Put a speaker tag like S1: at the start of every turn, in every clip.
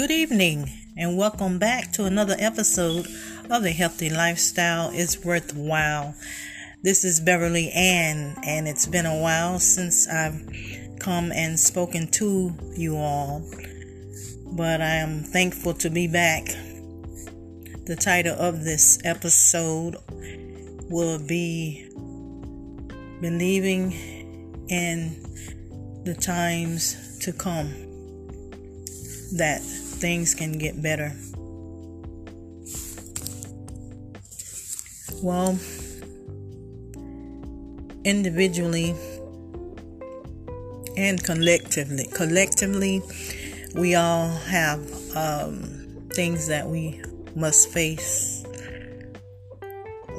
S1: Good evening, and welcome back to another episode of The Healthy Lifestyle is Worthwhile. This is Beverly Ann, and it's been a while since I've come and spoken to you all, but I am thankful to be back. The title of this episode will be Believing in the Times to Come that things can get better. Well, individually and collectively, collectively, we all have um, things that we must face,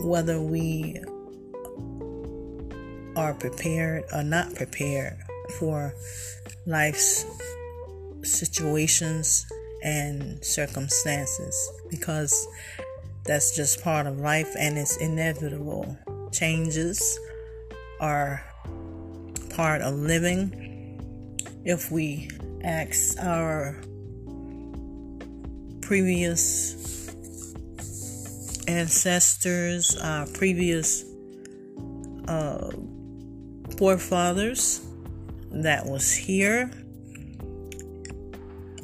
S1: whether we are prepared or not prepared for life's situations and circumstances because that's just part of life and it's inevitable. Changes are part of living. If we ask our previous ancestors, our previous uh, forefathers that was here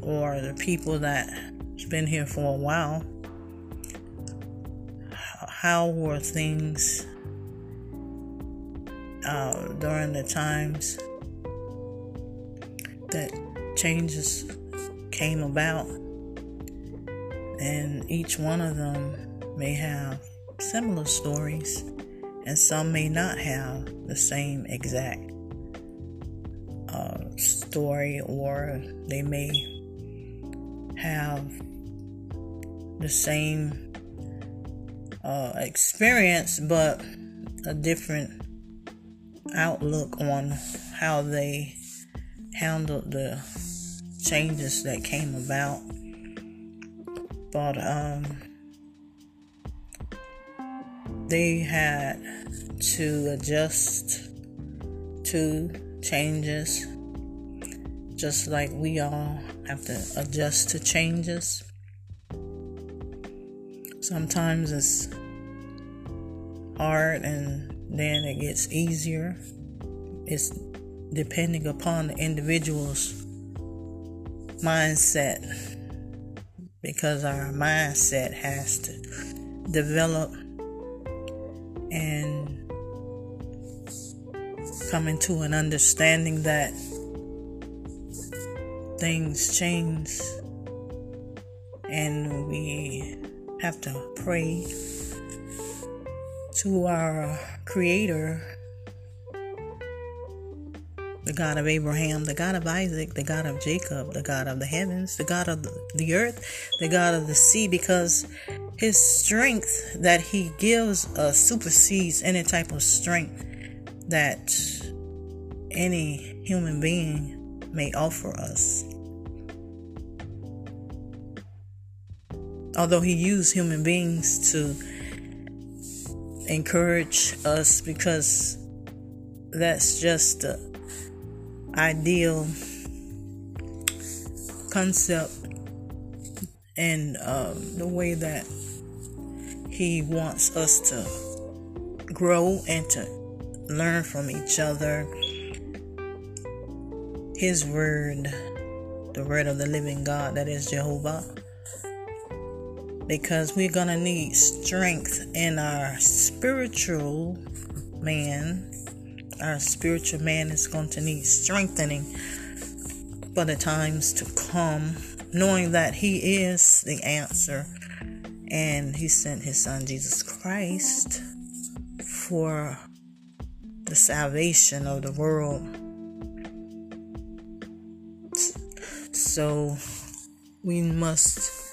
S1: or the people that's been here for a while, how were things uh, during the times that changes came about? And each one of them may have similar stories, and some may not have the same exact uh, story, or they may have the same uh, experience, but a different outlook on how they handled the changes that came about. But um, they had to adjust to changes just like we all have to adjust to changes. Sometimes it's hard and then it gets easier. It's depending upon the individual's mindset because our mindset has to develop and come into an understanding that things change and we have to pray to our creator the God of Abraham, the God of Isaac, the God of Jacob, the God of the heavens, the God of the earth, the God of the sea, because his strength that he gives us supersedes any type of strength that any human being may offer us. Although He used human beings to encourage us because that's just the ideal concept and um, the way that He wants us to grow and to learn from each other his word, the word of the living God, that is Jehovah. Because we're going to need strength in our spiritual man. Our spiritual man is going to need strengthening for the times to come, knowing that He is the answer and He sent His Son Jesus Christ for the salvation of the world. So we must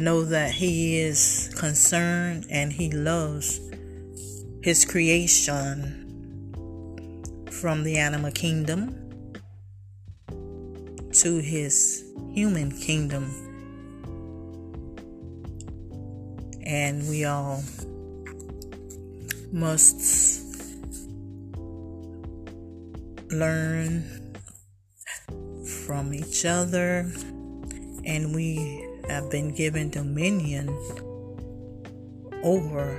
S1: know that He is concerned and He loves His creation from the animal kingdom to His human kingdom. And we all must learn from each other and we have been given dominion over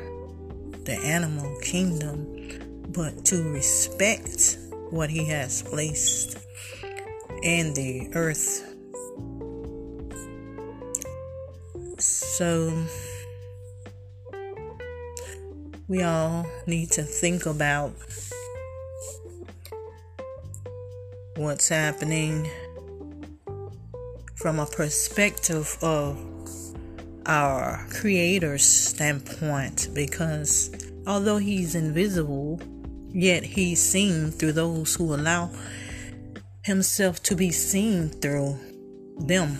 S1: the animal kingdom, but to respect what He has placed in the earth. So, we all need to think about what's happening from a perspective of our creator's standpoint because although he's invisible yet he's seen through those who allow himself to be seen through them.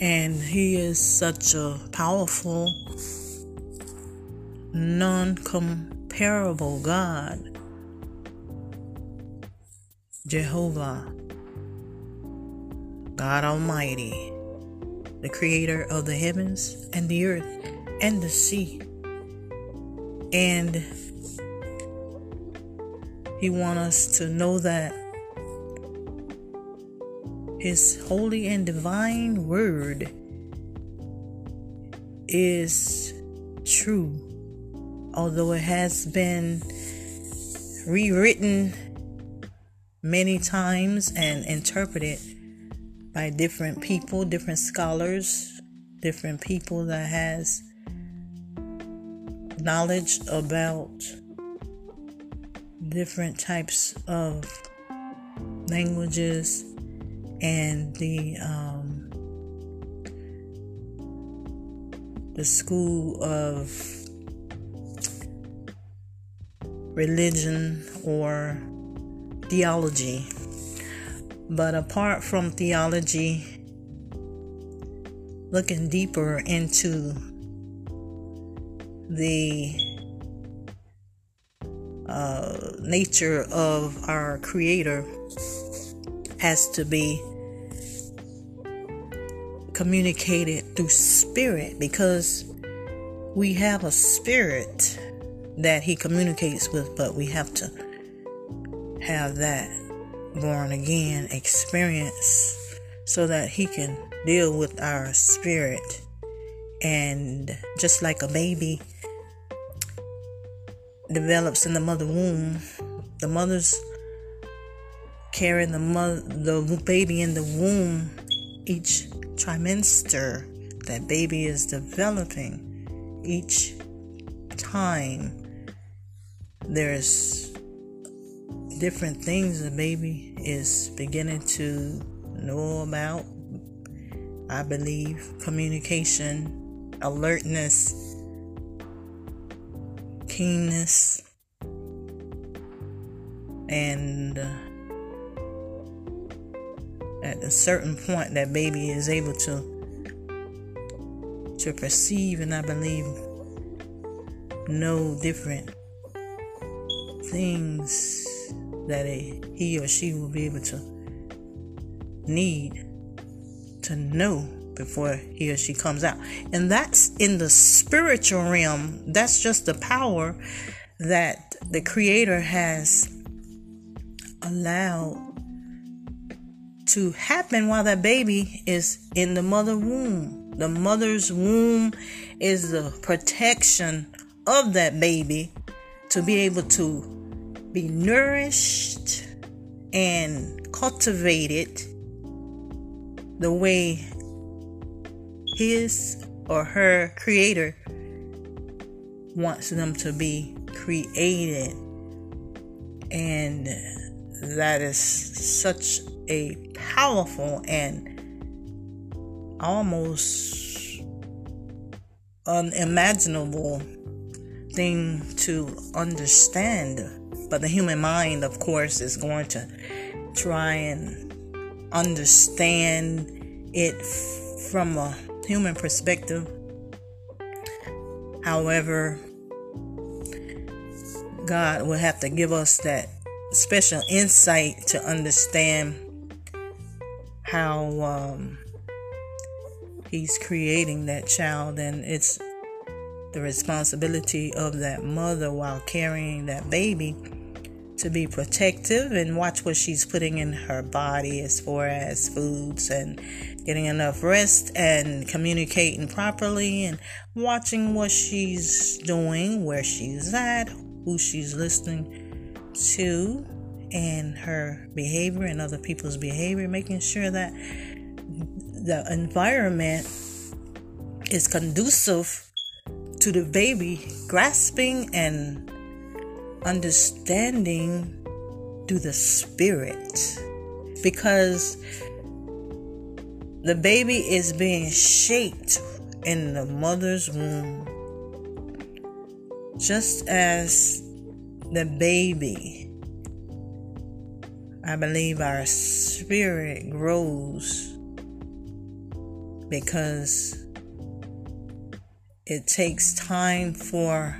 S1: And he is such a powerful non-comparable God. Jehovah God Almighty, the creator of the heavens and the earth and the sea. And he wants us to know that his holy and divine word is true, although it has been rewritten many times and interpreted by different people, different scholars, different people that has knowledge about different types of languages and the um, the school of religion or theology but apart from theology, looking deeper into the uh, nature of our Creator has to be communicated through spirit because we have a spirit that He communicates with, but we have to have that born again experience so that he can deal with our spirit. And just like a baby develops in the mother womb, the mother's carrying the mother, the baby in the womb each trimester that baby is developing each time there's different things the baby is beginning to know about. I believe communication, alertness, keenness, and uh, at a certain point, that baby is able to to perceive and I believe know different things that a, he or she will be able to need to know before he or she comes out. And that's in the spiritual realm. That's just the power that the Creator has allowed to happen while that baby is in the mother womb. The mother's womb is the protection of that baby to be able to be nourished and cultivated the way his or her creator wants them to be created. And that is such a powerful and almost unimaginable thing to understand but the human mind, of course, is going to try and understand it from a human perspective. However, God will have to give us that special insight to understand how um, He's creating that child, and it's the responsibility of that mother while carrying that baby to be protective and watch what she's putting in her body as far as foods and getting enough rest and communicating properly and watching what she's doing, where she's at, who she's listening to, and her behavior and other people's behavior, making sure that the environment is conducive to the baby grasping and understanding through the spirit. Because the baby is being shaped in the mother's womb. Just as the baby i believe our spirit grows because it takes time for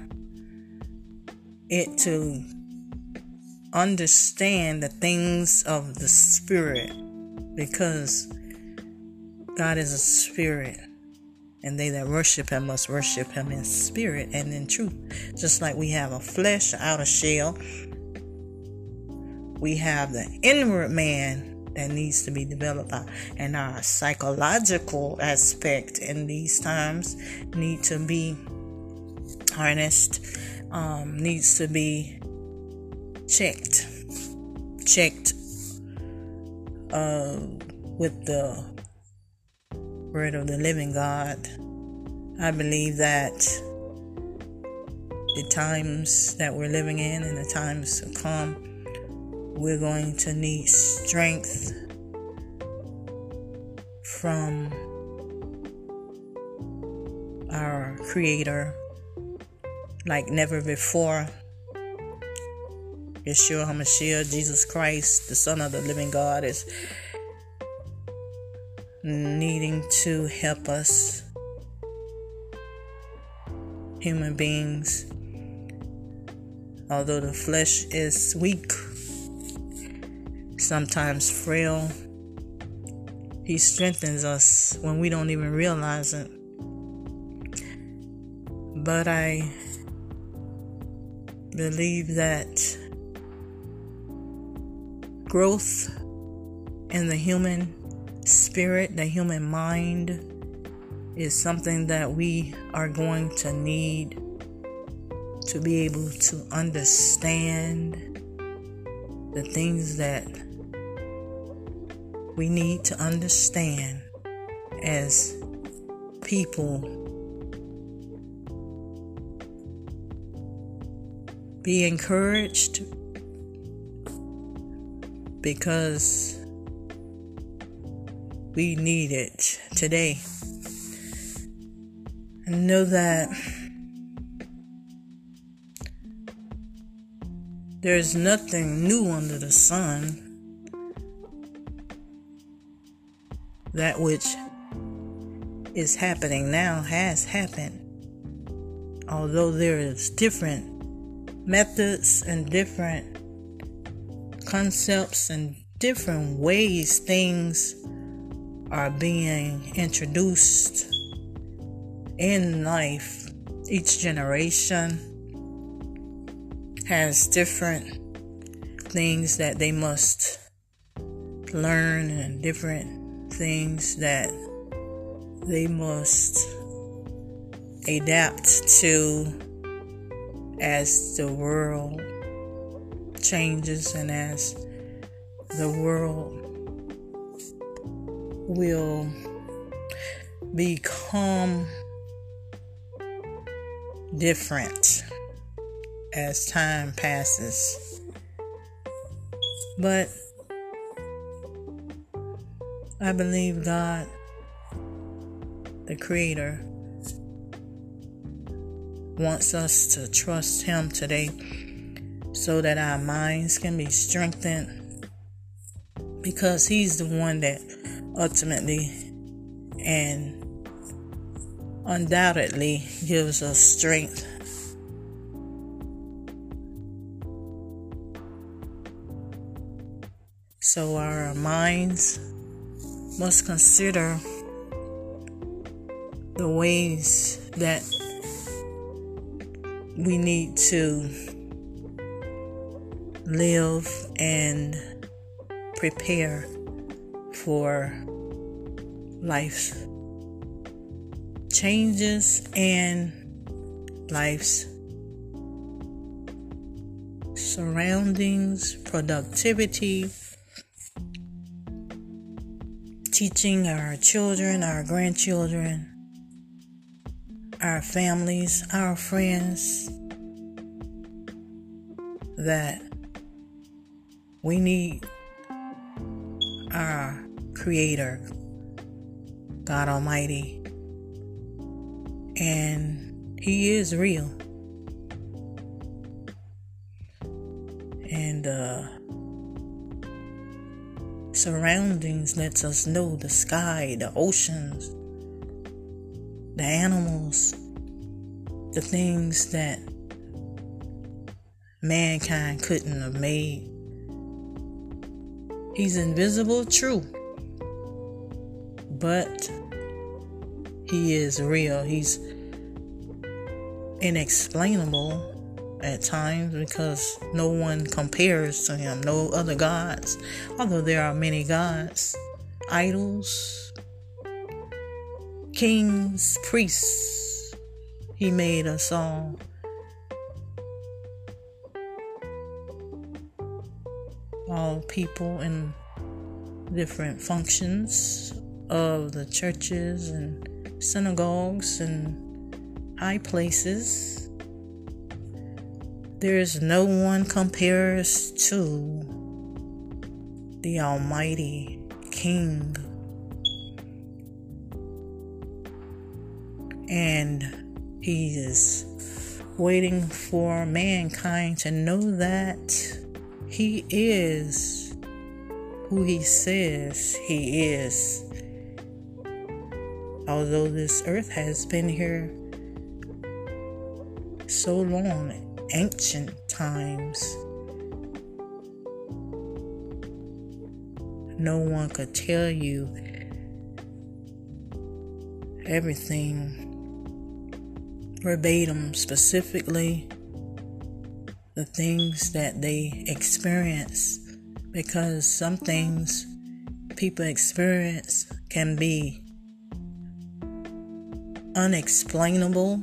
S1: it to understand the things of the Spirit because God is a spirit. And they that worship him must worship him in spirit and in truth. Just like we have a flesh, outer shell, we have the inward man that needs to be developed, and our psychological aspect in these times need to be harnessed um, needs to be checked. Checked uh, with the word of the living God. I believe that the times that we're living in and the times to come, we're going to need strength from our Creator like never before. Yeshua HaMashiach, Jesus Christ, the Son of the living God, is needing to help us, human beings. Although the flesh is weak, sometimes frail, He strengthens us when we don't even realize it. But I believe that growth in the human spirit, the human mind, is something that we are going to need to be able to understand the things that we need to understand as people Be encouraged because we need it today. And know that there's nothing new under the sun. That which is happening now has happened. Although there is different methods and different concepts and different ways things are being introduced in life. Each generation has different things that they must learn and different things that they must adapt to as the world changes and as the world will become different as time passes. But I believe God, the Creator, wants us to trust Him today so that our minds can be strengthened because He's the one that ultimately and undoubtedly gives us strength. So our minds must consider the ways that we need to live and prepare for life's changes and life's surroundings, productivity, teaching our children, our grandchildren, our families, our friends that we need our Creator, God Almighty, and He is real. And uh, surroundings lets us know the sky, the oceans, the animals, the things that mankind couldn't have made. He's invisible, true, but he is real. He's inexplainable at times because no one compares to him, no other gods, although there are many gods, idols, kings, priests. He made us all. All people in different functions of the churches and synagogues and high places there is no one compares to the Almighty King. And He is waiting for mankind to know that He is who He says He is. Although this earth has been here so long ancient times, no one could tell you everything verbatim, specifically the things that they experience, because some things people experience can be unexplainable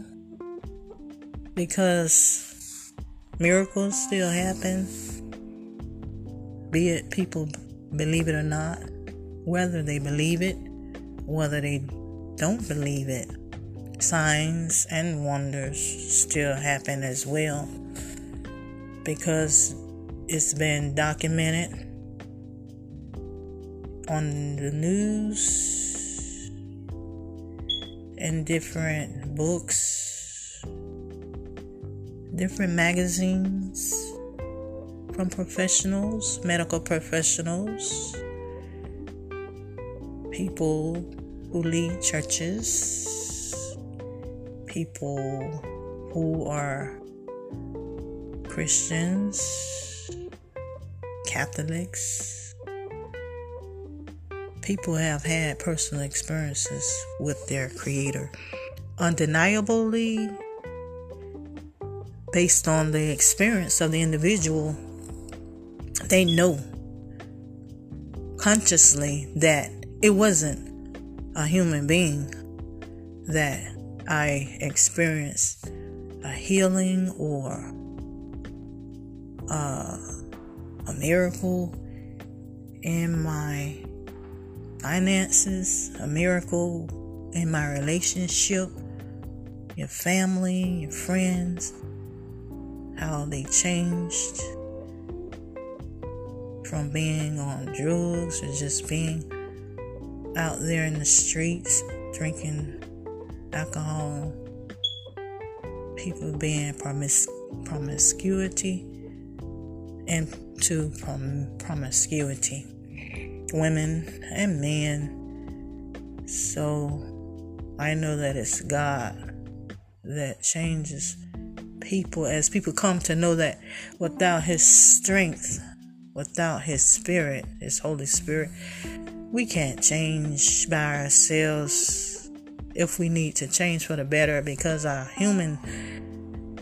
S1: because miracles still happen, be it people believe it or not, whether they believe it, whether they don't believe it. Signs and wonders still happen as well because it's been documented on the news and different books different magazines from professionals, medical professionals, people who lead churches, people who are Christians, Catholics. People have had personal experiences with their Creator. Undeniably, based on the experience of the individual, they know consciously that it wasn't a human being that I experienced a healing or uh, a miracle in my finances, a miracle in my relationship, your family, your friends how they changed from being on drugs or just being out there in the streets drinking alcohol, people being promis- promiscuity and to prom- promiscuity, women and men. So I know that it's God that changes people as people come to know that without His strength, without His Spirit, His Holy Spirit, we can't change by ourselves if we need to change for the better because our human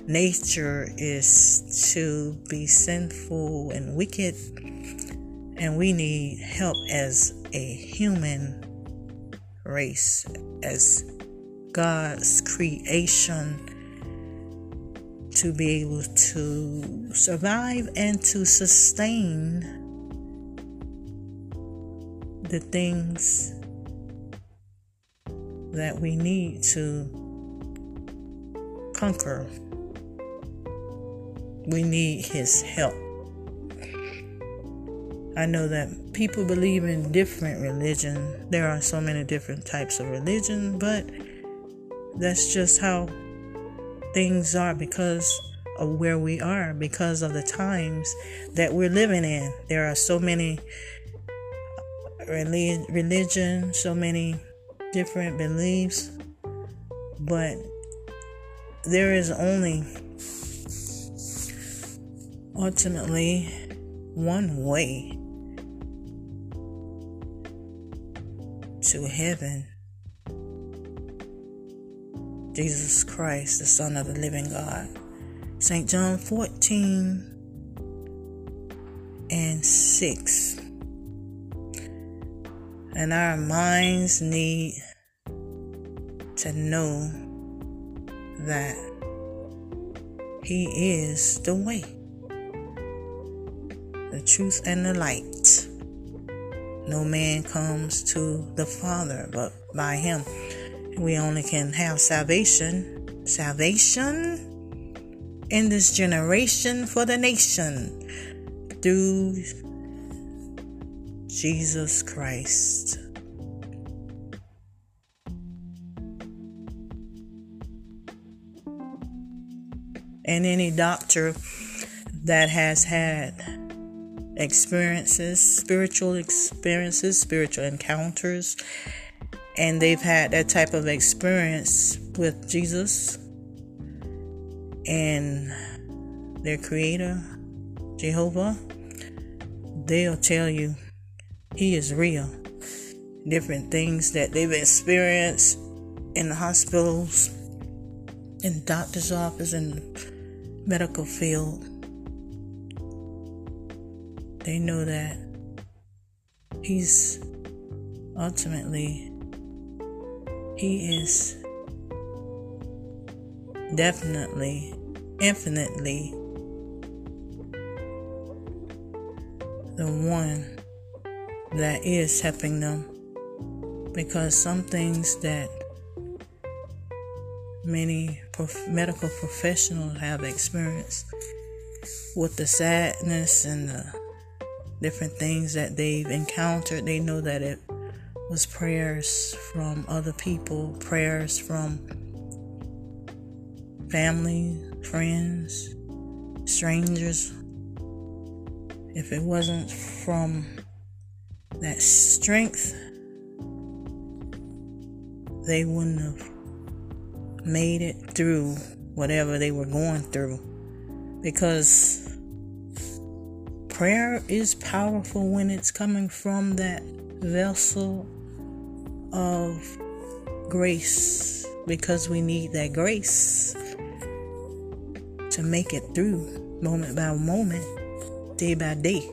S1: nature is to be sinful and wicked, and we need help as a human race, as God's creation to be able to survive and to sustain the things that we need to conquer. We need His help. I know that people believe in different religion. There are so many different types of religion, but that's just how things are because of where we are, because of the times that we're living in. There are so many religion, so many different beliefs, but there is only ultimately one way to heaven Jesus Christ, the Son of the living God. St. John 14 and 6. And our minds need to know that He is the way, the truth, and the light. No man comes to the Father but by Him. We only can have salvation, salvation in this generation for the nation through Jesus Christ. And any doctor that has had experiences, spiritual experiences, spiritual encounters, and they've had that type of experience with Jesus and their creator, Jehovah, they'll tell you he is real. Different things that they've experienced in the hospitals, in doctor's office, in medical field. They know that he's ultimately he is definitely, infinitely the one that is helping them because some things that many prof- medical professionals have experienced with the sadness and the different things that they've encountered, they know that it was prayers from other people, prayers from family, friends, strangers. If it wasn't from that strength, they wouldn't have made it through whatever they were going through. Because prayer is powerful when it's coming from that vessel of grace because we need that grace to make it through moment by moment, day by day.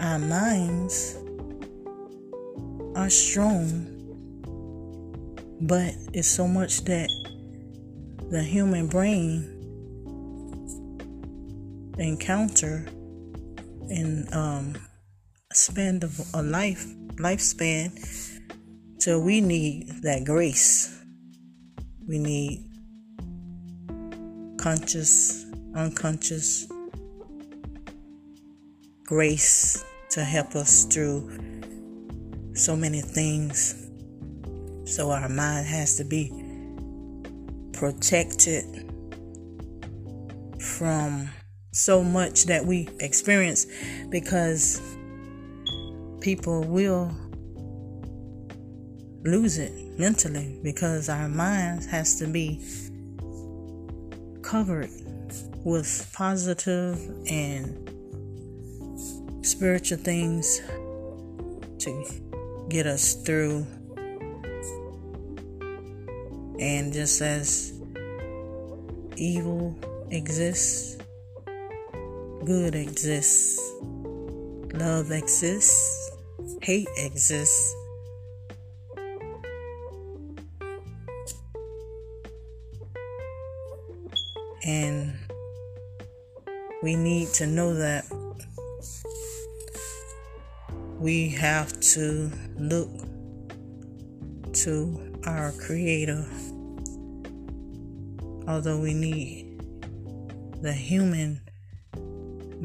S1: Our minds are strong, but it's so much that the human brain encounter and um, spend a life lifespan. So we need that grace. We need conscious, unconscious grace to help us through so many things. So our mind has to be protected from so much that we experience because people will lose it mentally because our minds has to be covered with positive and spiritual things to get us through and just as evil exists, good exists, love exists, hate exists. And we need to know that we have to look to our Creator. Although we need the human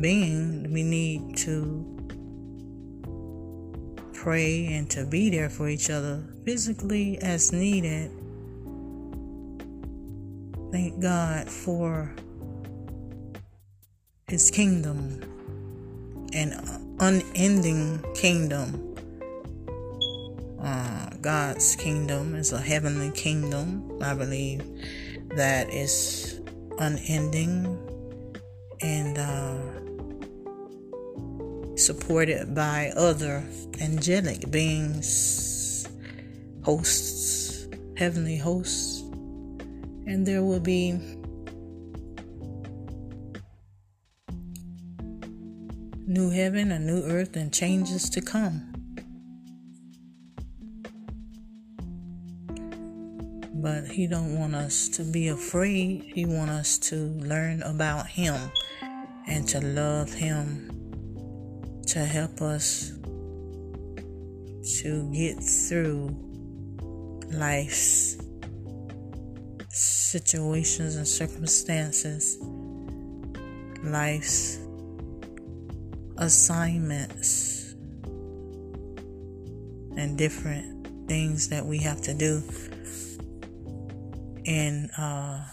S1: being, we need to pray and to be there for each other physically as needed. Thank God for His kingdom and unending kingdom. Uh, God's kingdom is a heavenly kingdom. I believe that is unending and uh, supported by other angelic beings, hosts, heavenly hosts, and there will be new heaven, a new earth, and changes to come. But he don't want us to be afraid. He want us to learn about him and to love him to help us to get through life's situations and circumstances, life's assignments and different things that we have to do in uh,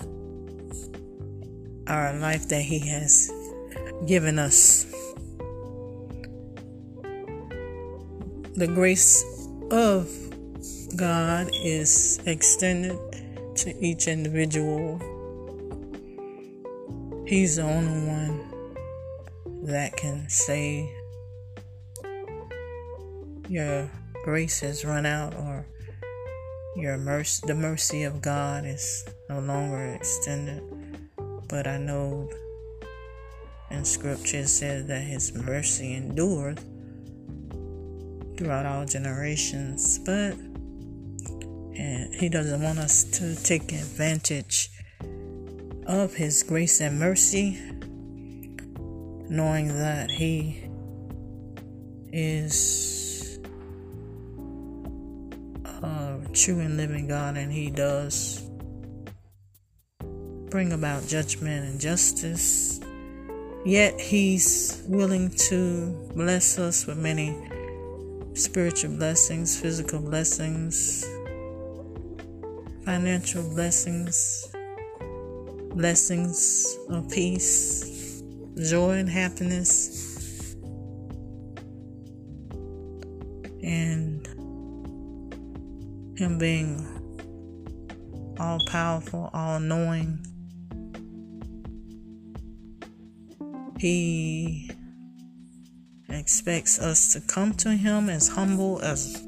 S1: our life that He has given us. The grace of God is extended to each individual. He's the only one that can say your grace has run out or your mercy the mercy of God is no longer extended. But I know in scripture it says that his mercy endures throughout all generations. But and he doesn't want us to take advantage of his grace and mercy knowing that He is a true and living God and He does bring about judgment and justice. Yet He's willing to bless us with many spiritual blessings, physical blessings, financial blessings, blessings of peace joy and happiness and Him being all powerful, all knowing. He expects us to come to Him as humble as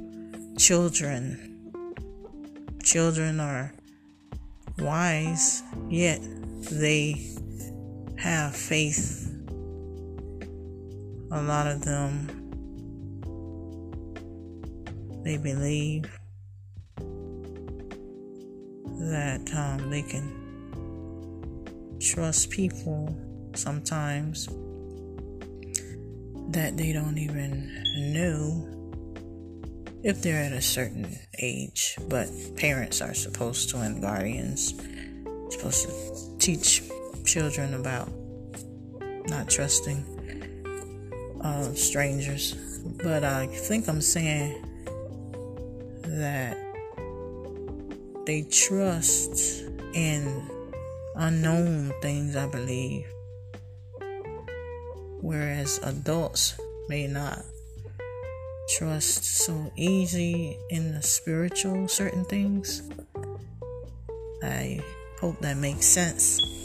S1: children. Children are wise, yet they have faith. A lot of them, they believe that um, they can trust people sometimes that they don't even know if they're at a certain age. But parents are supposed to, and guardians, supposed to teach children about not trusting uh, strangers. But I think I'm saying that they trust in unknown things, I believe, whereas adults may not trust so easy in the spiritual certain things. I hope that makes sense.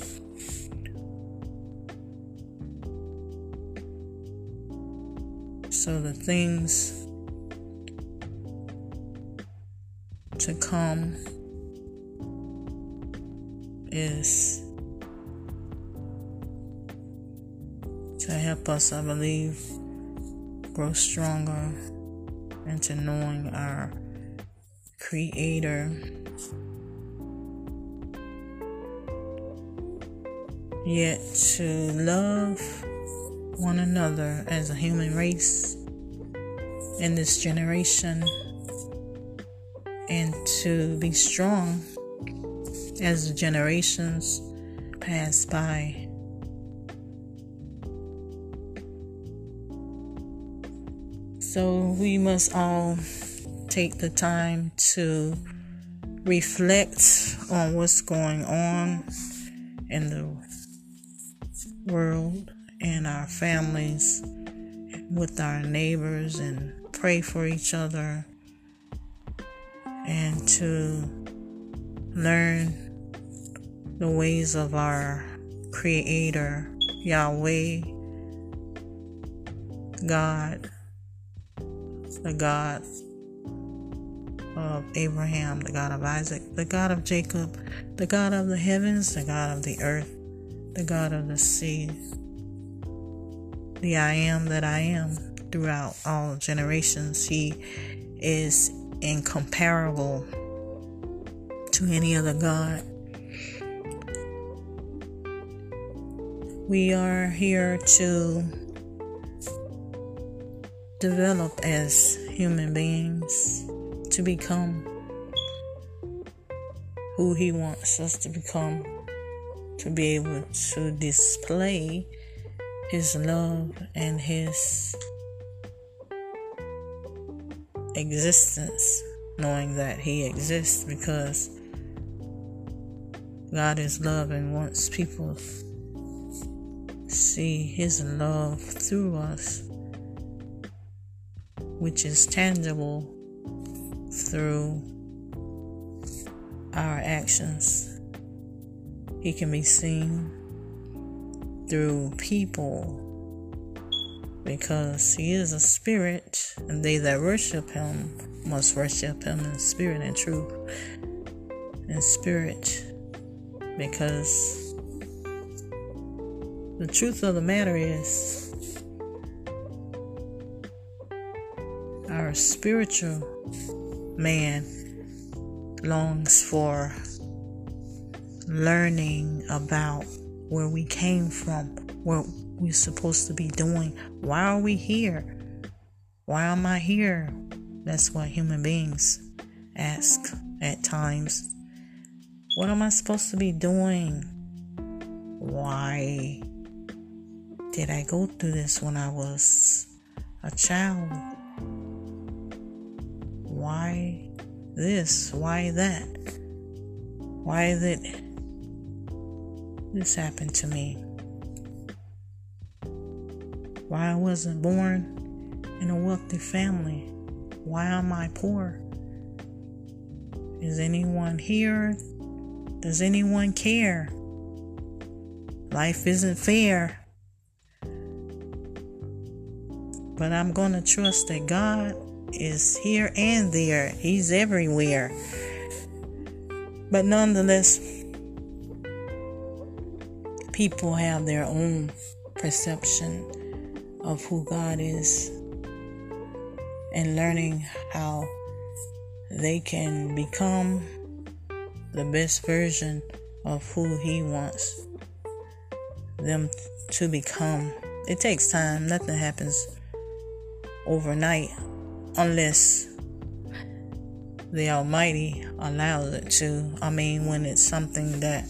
S1: So the things to come is to help us, I believe, grow stronger into knowing our Creator. Yet to love one another as a human race in this generation and to be strong as the generations pass by. So we must all take the time to reflect on what's going on in the world and our families with our neighbors and pray for each other and to learn the ways of our Creator, Yahweh, God, the God of Abraham, the God of Isaac, the God of Jacob, the God of the heavens, the God of the earth, the God of the sea, the I am that I am throughout all generations. He is incomparable to any other God. We are here to develop as human beings to become who He wants us to become, to be able to display His love and His existence, knowing that He exists because God is love and wants people see His love through us, which is tangible through our actions. He can be seen through people because he is a spirit, and they that worship him must worship him in spirit and truth. In spirit, because the truth of the matter is, our spiritual man longs for learning about where we came from, where we're supposed to be doing. Why are we here? Why am I here? That's what human beings ask at times. What am I supposed to be doing? Why did I go through this when I was a child? Why this? Why that? Why did this happen to me? Why I wasn't born in a wealthy family? Why am I poor? Is anyone here? Does anyone care? Life isn't fair. But I'm going to trust that God is here and there. He's everywhere. But nonetheless, people have their own perception of who God is and learning how they can become the best version of who He wants them to become. It takes time, nothing happens overnight unless the Almighty allows it to. I mean, when it's something that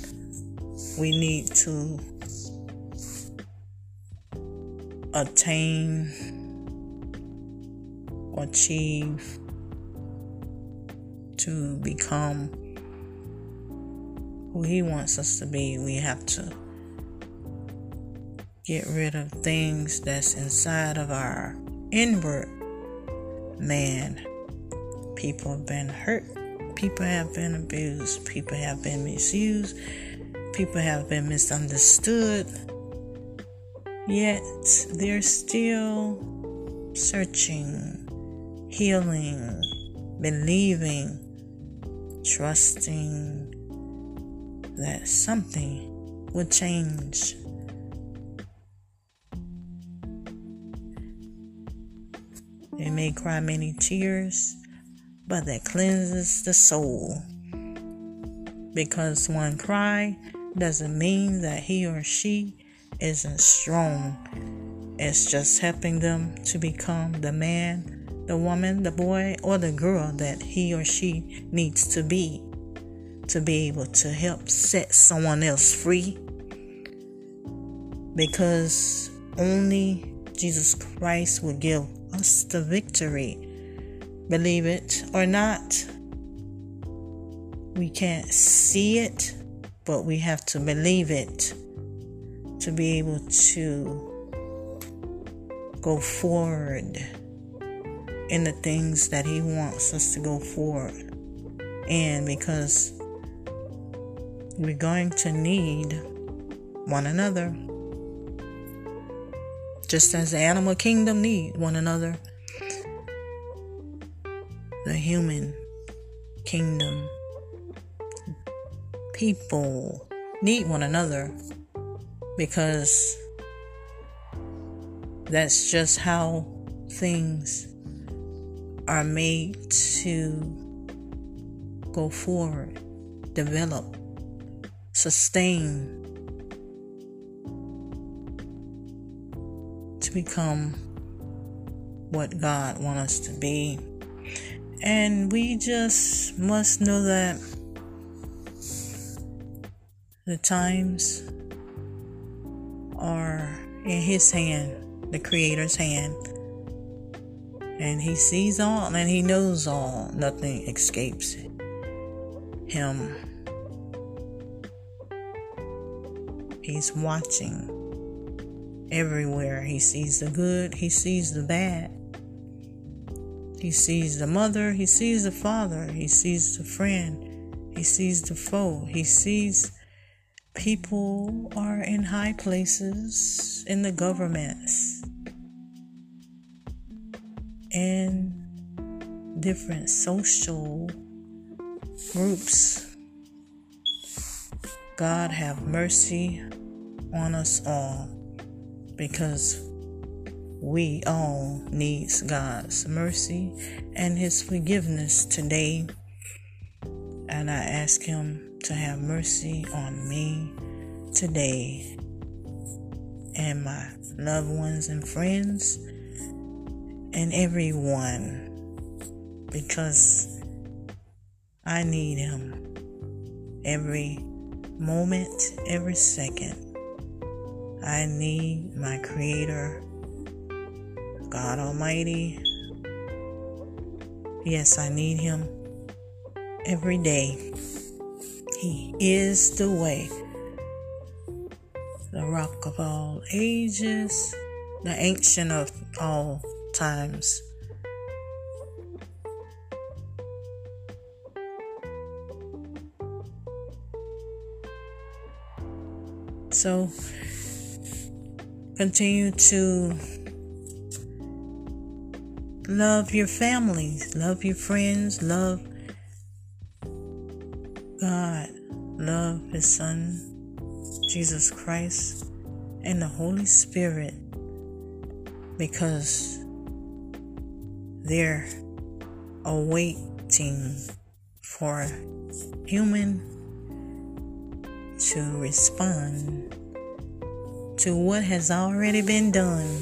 S1: we need to attain, achieve, to become who He wants us to be, we have to get rid of things that's inside of our inward man. People have been hurt, people have been abused, people have been misused, People have been misunderstood, yet they're still searching, healing, believing, trusting that something will change. They may cry many tears, but that cleanses the soul. Because one cry doesn't mean that he or she isn't strong. It's just helping them to become the man, the woman, the boy, or the girl that he or she needs to be to be able to help set someone else free. Because only Jesus Christ will give us the victory. Believe it or not, we can't see it, but we have to believe it to be able to go forward in the things that He wants us to go forward. And because we're going to need one another. Just as the animal kingdom need one another, the human kingdom people need one another because that's just how things are made to go forward, develop, sustain, to become what God wants us to be. And we just must know that the times are in His hand, the Creator's hand. And He sees all and He knows all. Nothing escapes Him. He's watching everywhere. He sees the good, He sees the bad. He sees the mother, He sees the father, He sees the friend, He sees the foe, He sees people are in high places in the governments and different social groups. God have mercy on us all because we all needs God's mercy and his forgiveness today. And I ask him to have mercy on me today and my loved ones and friends and everyone because I need Him every moment, every second. I need my Creator, God Almighty. Yes, I need Him every day. He is the way, the rock of all ages, the ancient of all times. So continue to love your families, love your friends, love God, love His Son, Jesus Christ, and the Holy Spirit because they're awaiting for human to respond to what has already been done.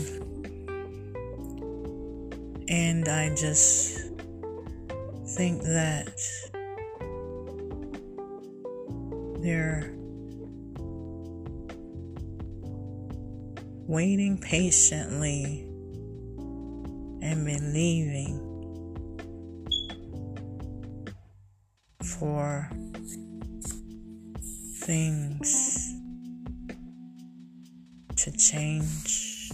S1: And I just think that they're waiting patiently and believing for things to change.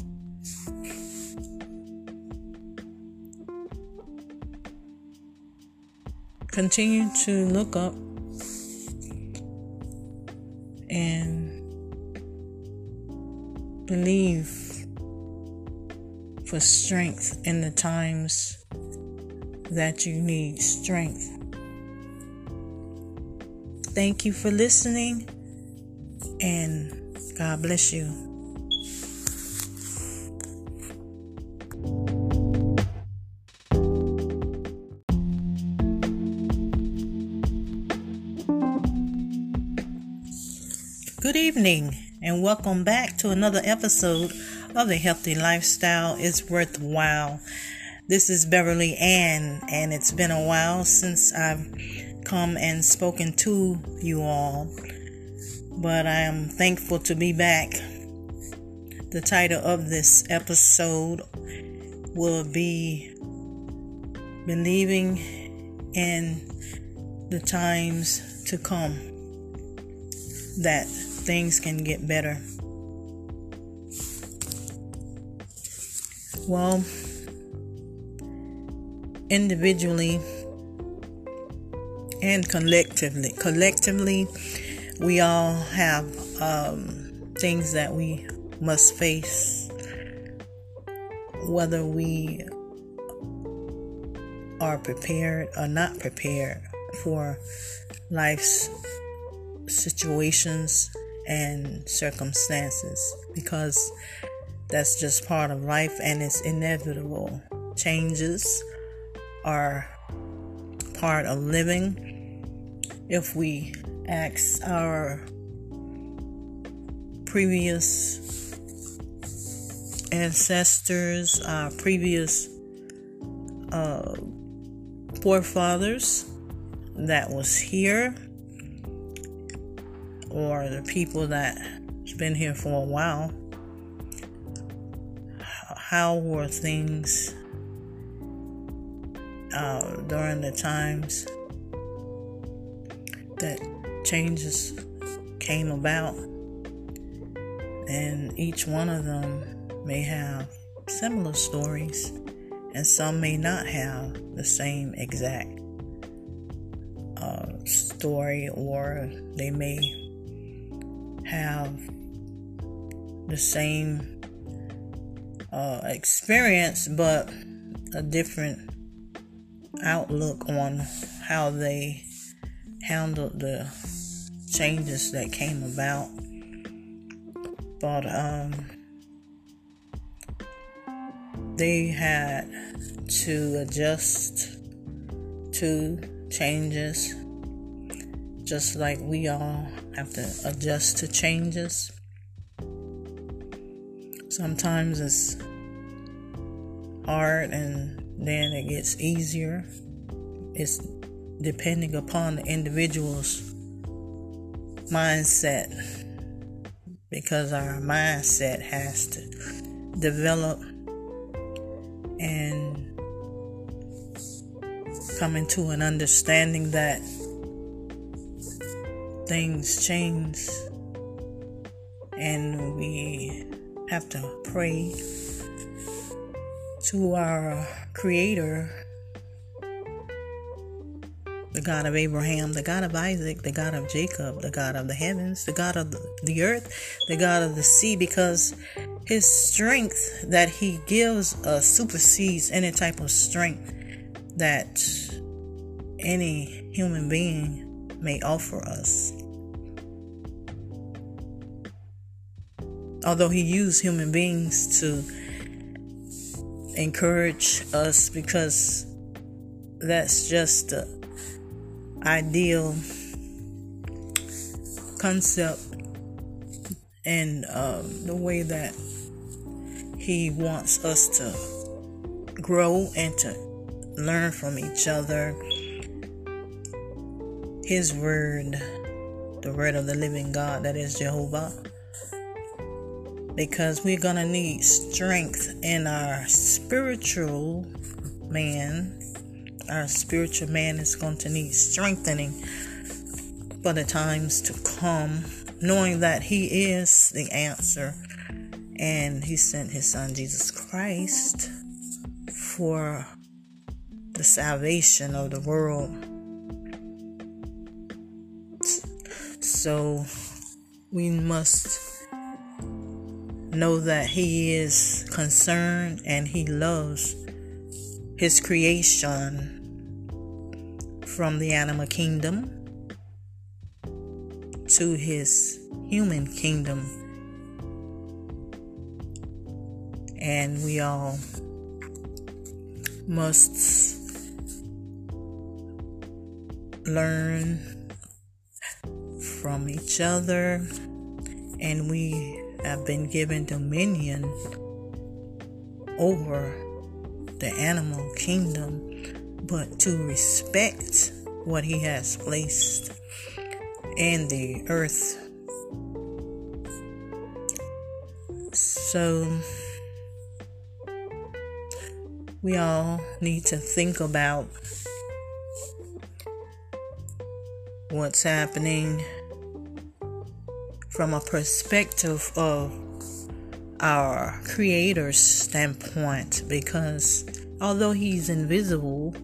S1: Continue to look up and believe for strength in the times that you need strength. Thank you for listening and God bless you. Good evening, and welcome back to another episode of The Healthy Lifestyle is Worthwhile. This is Beverly Ann, and it's been a while since I've come and spoken to you all, but I am thankful to be back. The title of this episode will be Believing in the Times to Come that things can get better. Well, individually and collectively, collectively, we all have um, things that we must face, whether we are prepared or not prepared for life's situations and circumstances because that's just part of life and it's inevitable. Changes are part of living. If we ask our previous ancestors, our previous uh, forefathers that was here or the people that's been here for a while, how were things uh, during the times that changes came about? And each one of them may have similar stories, and some may not have the same exact uh, story, or they may have the same uh, experience, but a different outlook on how they handled the changes that came about. But um, they had to adjust to changes just like we all have to adjust to changes. Sometimes it's hard and then it gets easier. It's depending upon the individual's mindset because our mindset has to develop and come into an understanding that things change and we have to pray to our creator the God of Abraham, the God of Isaac, the God of Jacob, the God of the heavens, the God of the earth, the God of the sea, because his strength that he gives us supersedes any type of strength that any human being may offer us. Although he used human beings to encourage us because that's just the ideal concept and um, the way that he wants us to grow and to learn from each other his word, the word of the living God, that is Jehovah. Because we're going to need strength in our spiritual man. Our spiritual man is going to need strengthening for the times to come, knowing that He is the answer and He sent His Son Jesus Christ for the salvation of the world. So we must know that He is concerned and He loves His creation from the animal kingdom to His human kingdom. And we all must learn from each other and we have been given dominion over the animal kingdom, but to respect what He has placed in the earth. So, we all need to think about what's happening from a perspective of our creator's standpoint because although he's invisible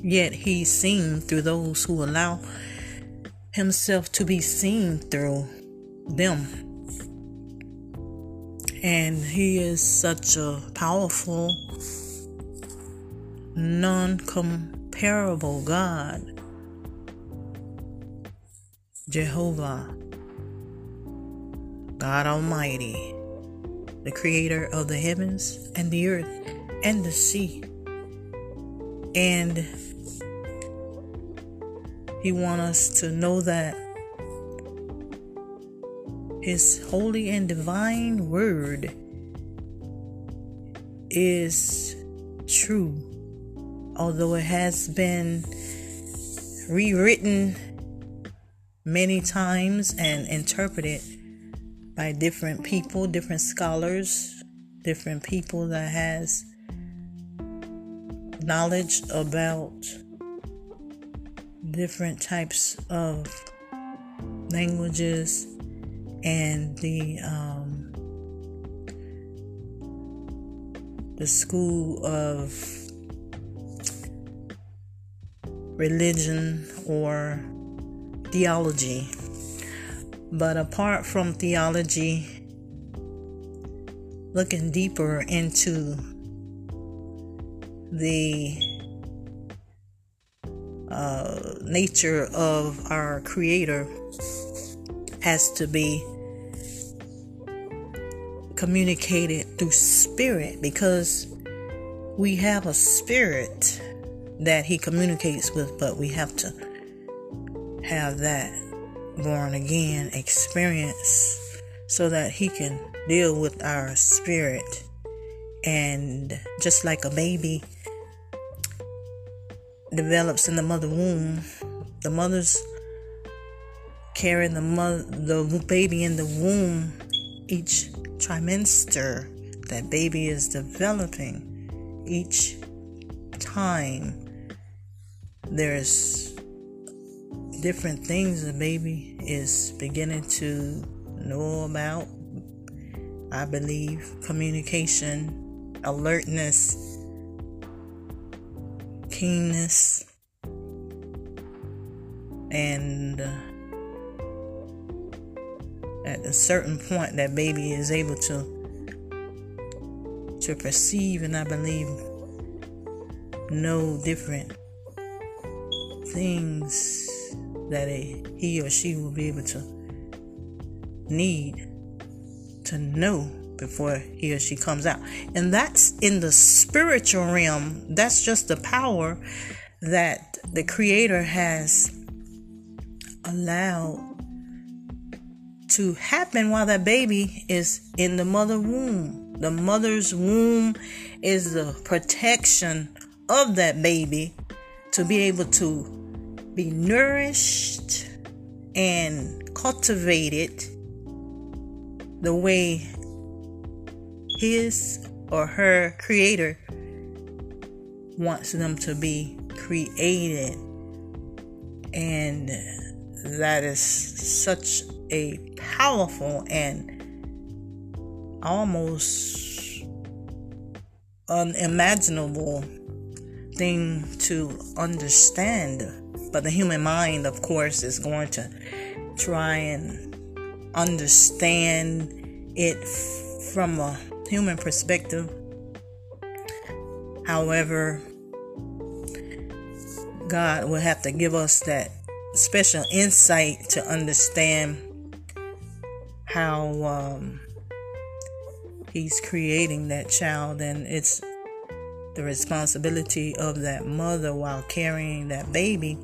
S1: yet he's seen through those who allow himself to be seen through them. And he is such a powerful non-comparable god. Jehovah God Almighty, the creator of the heavens and the earth and the sea. And He wants us to know that His holy and divine word is true, although it has been rewritten many times and interpreted by different people, different scholars, different people that has knowledge about different types of languages and the um, the school of religion or theology but apart from theology, looking deeper into the uh, nature of our Creator has to be communicated through spirit because we have a spirit that He communicates with, but we have to have that born again experience so that he can deal with our spirit. And just like a baby develops in the mother womb, the mother's carrying the mother, the baby in the womb each trimester that baby is developing each time there's different things the baby is beginning to know about. I believe communication, alertness, keenness, and uh, at a certain point, that baby is able to to perceive and I believe know different things that a, he or she will be able to need to know before he or she comes out. And that's in the spiritual realm. That's just the power that the Creator has allowed to happen while that baby is in the mother womb. The mother's womb is the protection of that baby to be able to be nourished and cultivated the way his or her creator wants them to be created. And that is such a powerful and almost unimaginable thing to understand but the human mind, of course, is going to try and understand it from a human perspective. However, God will have to give us that special insight to understand how um, He's creating that child, and it's the responsibility of that mother while carrying that baby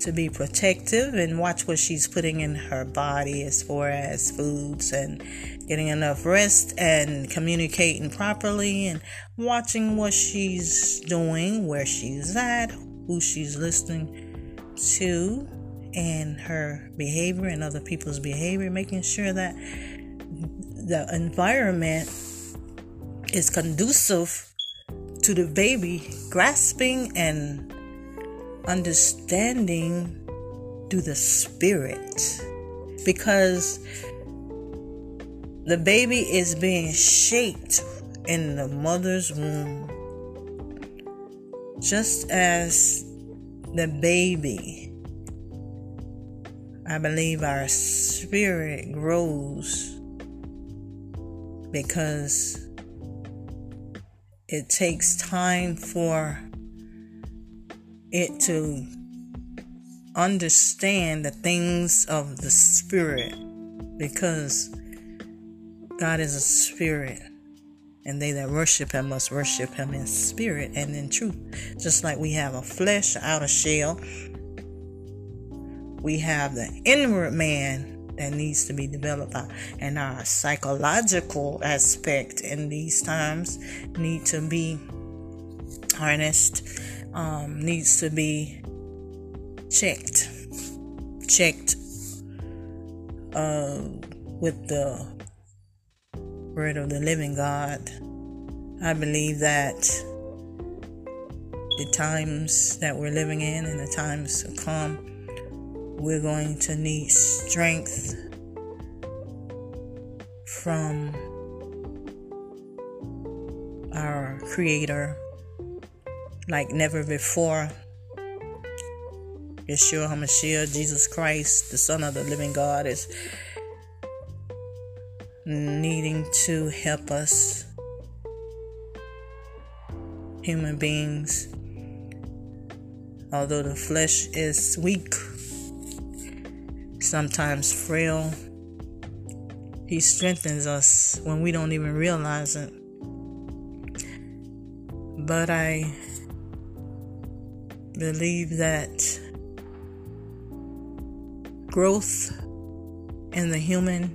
S1: to be protective and watch what she's putting in her body as far as foods and getting enough rest and communicating properly and watching what she's doing, where she's at, who she's listening to, and her behavior and other people's behavior, making sure that the environment is conducive to the baby grasping and understanding through the spirit. Because the baby is being shaped in the mother's womb. Just as the baby I believe our spirit grows because it takes time for it to understand the things of the spirit because God is a spirit and they that worship him must worship him in spirit and in truth. Just like we have a flesh outer shell we have the inward man that needs to be developed and our psychological aspect in these times need to be harnessed um, needs to be checked checked uh, with the word of the living God. I believe that the times that we're living in and the times to come we're going to need strength from our Creator like never before. Yeshua HaMashiach, Jesus Christ, the Son of the living God, is needing to help us, human beings. Although the flesh is weak, sometimes frail. He strengthens us when we don't even realize it. But I believe that growth in the human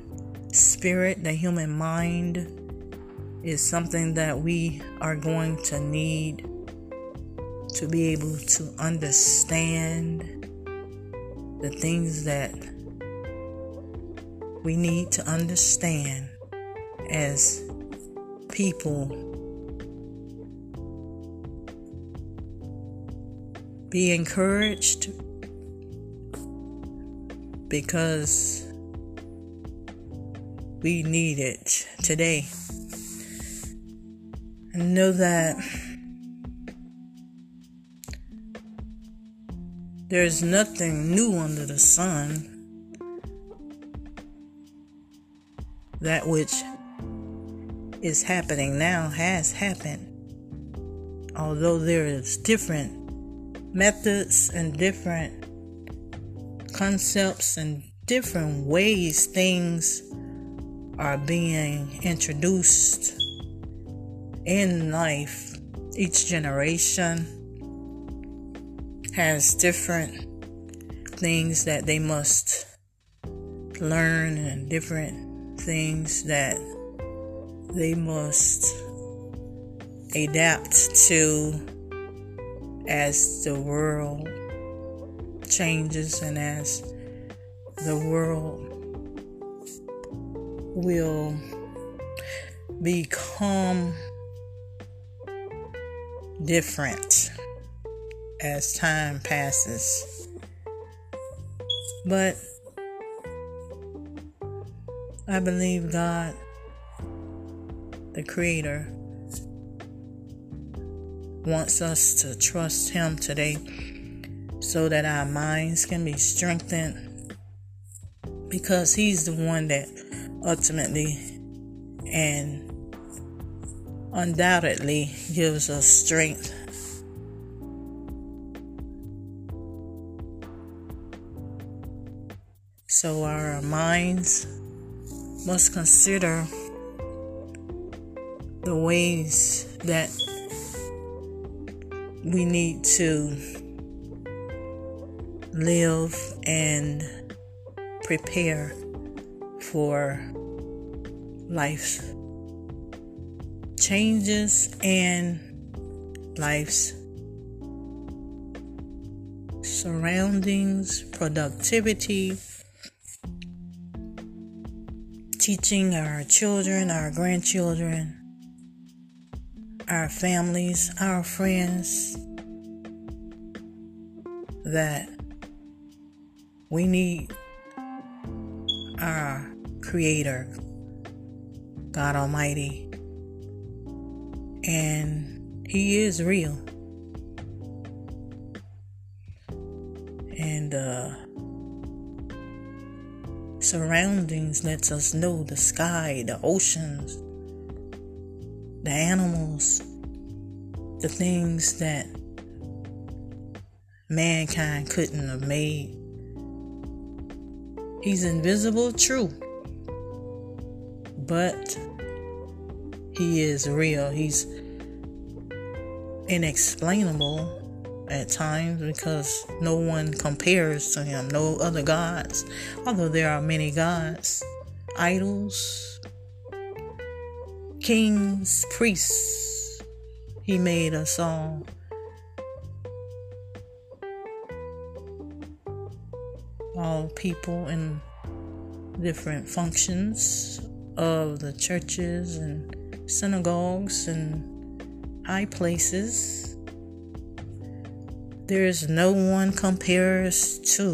S1: spirit, the human mind, is something that we are going to need to be able to understand the things that we need to understand as people be encouraged because we need it today. And know that there's nothing new under the sun. That which is happening now has happened. Although there is different methods and different concepts and different ways things are being introduced in life, each generation has different things that they must learn and different things that they must adapt to as the world changes and as the world will become different as time passes. But I believe God, the Creator, wants us to trust Him today so that our minds can be strengthened because He's the one that ultimately and undoubtedly gives us strength. So our minds must consider the ways that we need to live and prepare for life's changes and life's surroundings, productivity, teaching our children, our grandchildren, our families, our friends that we need our Creator, God Almighty, and He is real. And uh, surroundings lets us know the sky, the oceans, the animals, the things that mankind couldn't have made. He's invisible, true. But he is real. He's inexplainable at times because no one compares to him, no other gods. Although there are many gods, idols, kings, priests. He made us all. All people in different functions of the churches and synagogues and high places. There is no one compares to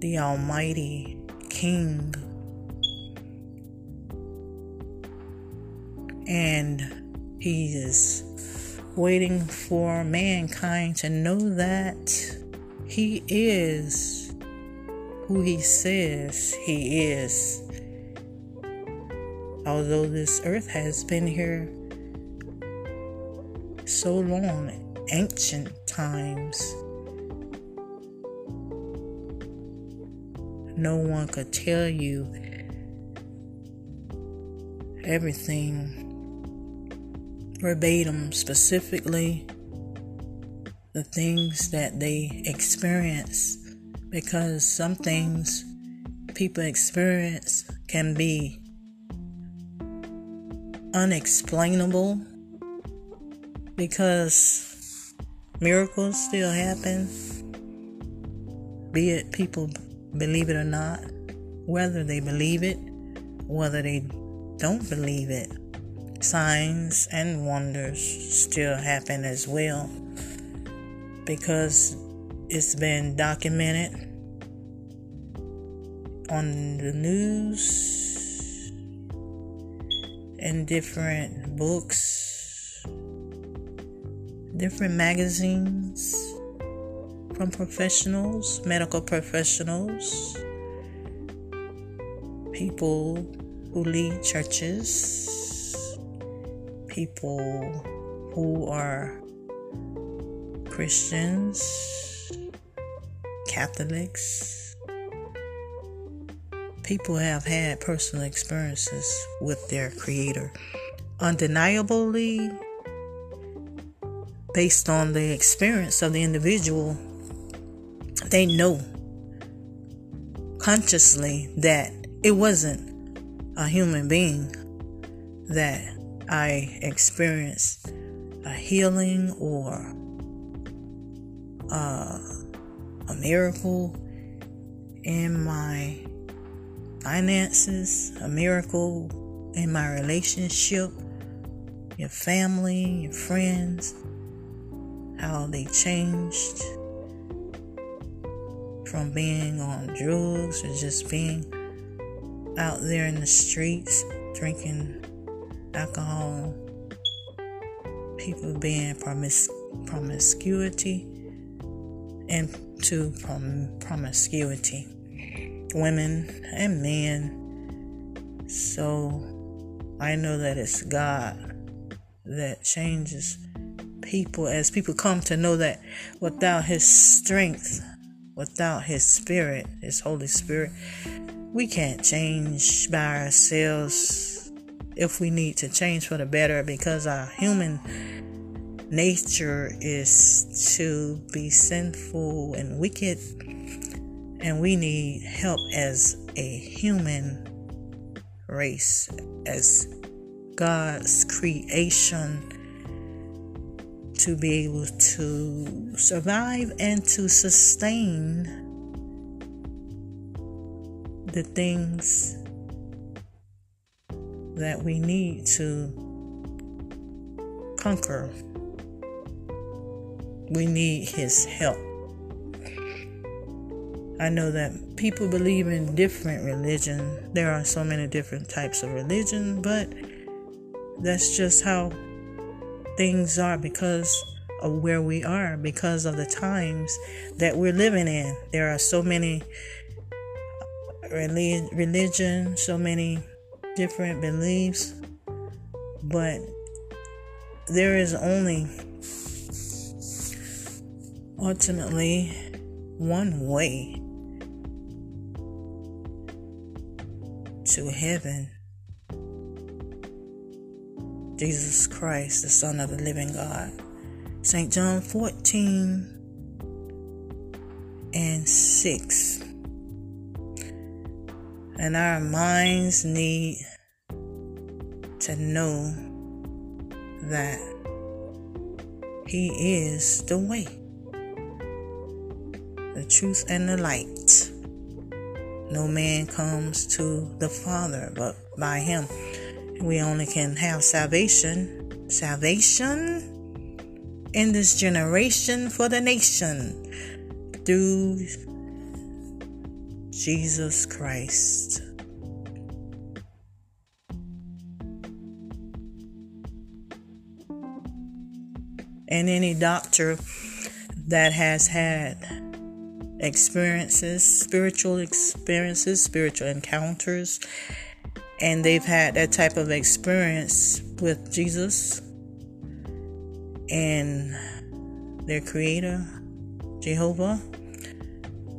S1: the Almighty King. And He is waiting for mankind to know that He is who He says He is although this earth has been here so long, ancient times, no one could tell you everything verbatim, specifically the things that they experience, because some things people experience can be unexplainable because miracles still happen, be it people believe it or not, whether they believe it, whether they don't believe it. Signs and wonders still happen as well because it's been documented on the news and different books, different magazines from professionals, medical professionals, people who lead churches, people who are Christians, Catholics people have had personal experiences with their creator. Undeniably, based on the experience of the individual, they know consciously that it wasn't a human being that I experienced a healing or uh, a miracle in my finances, a miracle in my relationship, your family, your friends, how they changed from being on drugs or just being out there in the streets drinking alcohol, people being promis- promiscuity into prom- promiscuity women and men. So I know that it's God that changes people as people come to know that without His strength, without His Spirit, His Holy Spirit, we can't change by ourselves. If we need to change for the better because our human nature is to be sinful and wicked, and we need help as a human race, as God's creation to be able to survive and to sustain the things that we need to conquer. We need His help. I know that people believe in different religion. There are so many different types of religion, but that's just how things are because of where we are, because of the times that we're living in. There are so many religion, so many different beliefs, but there is only ultimately one way to heaven Jesus Christ, the Son of the living God. St. John 14 and 6. And our minds need to know that He is the way, the truth, and the light. No man comes to the Father but by Him. We only can have salvation, salvation in this generation for the nation through Jesus Christ. And any doctor that has had experiences, spiritual experiences, spiritual encounters, and they've had that type of experience with Jesus and their creator, Jehovah,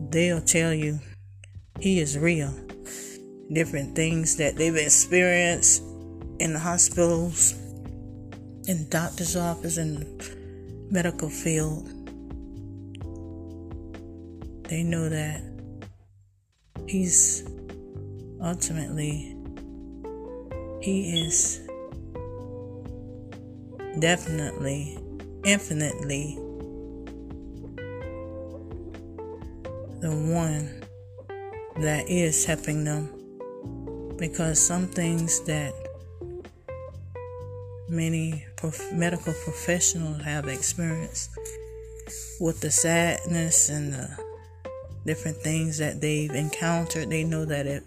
S1: they'll tell you he is real. Different things that they've experienced in the hospitals, in doctor's office, in medical field. They know that he's ultimately he is definitely, infinitely the one that is helping them. Because some things that many prof- medical professionals have experienced with the sadness and the different things that they've encountered, they know that it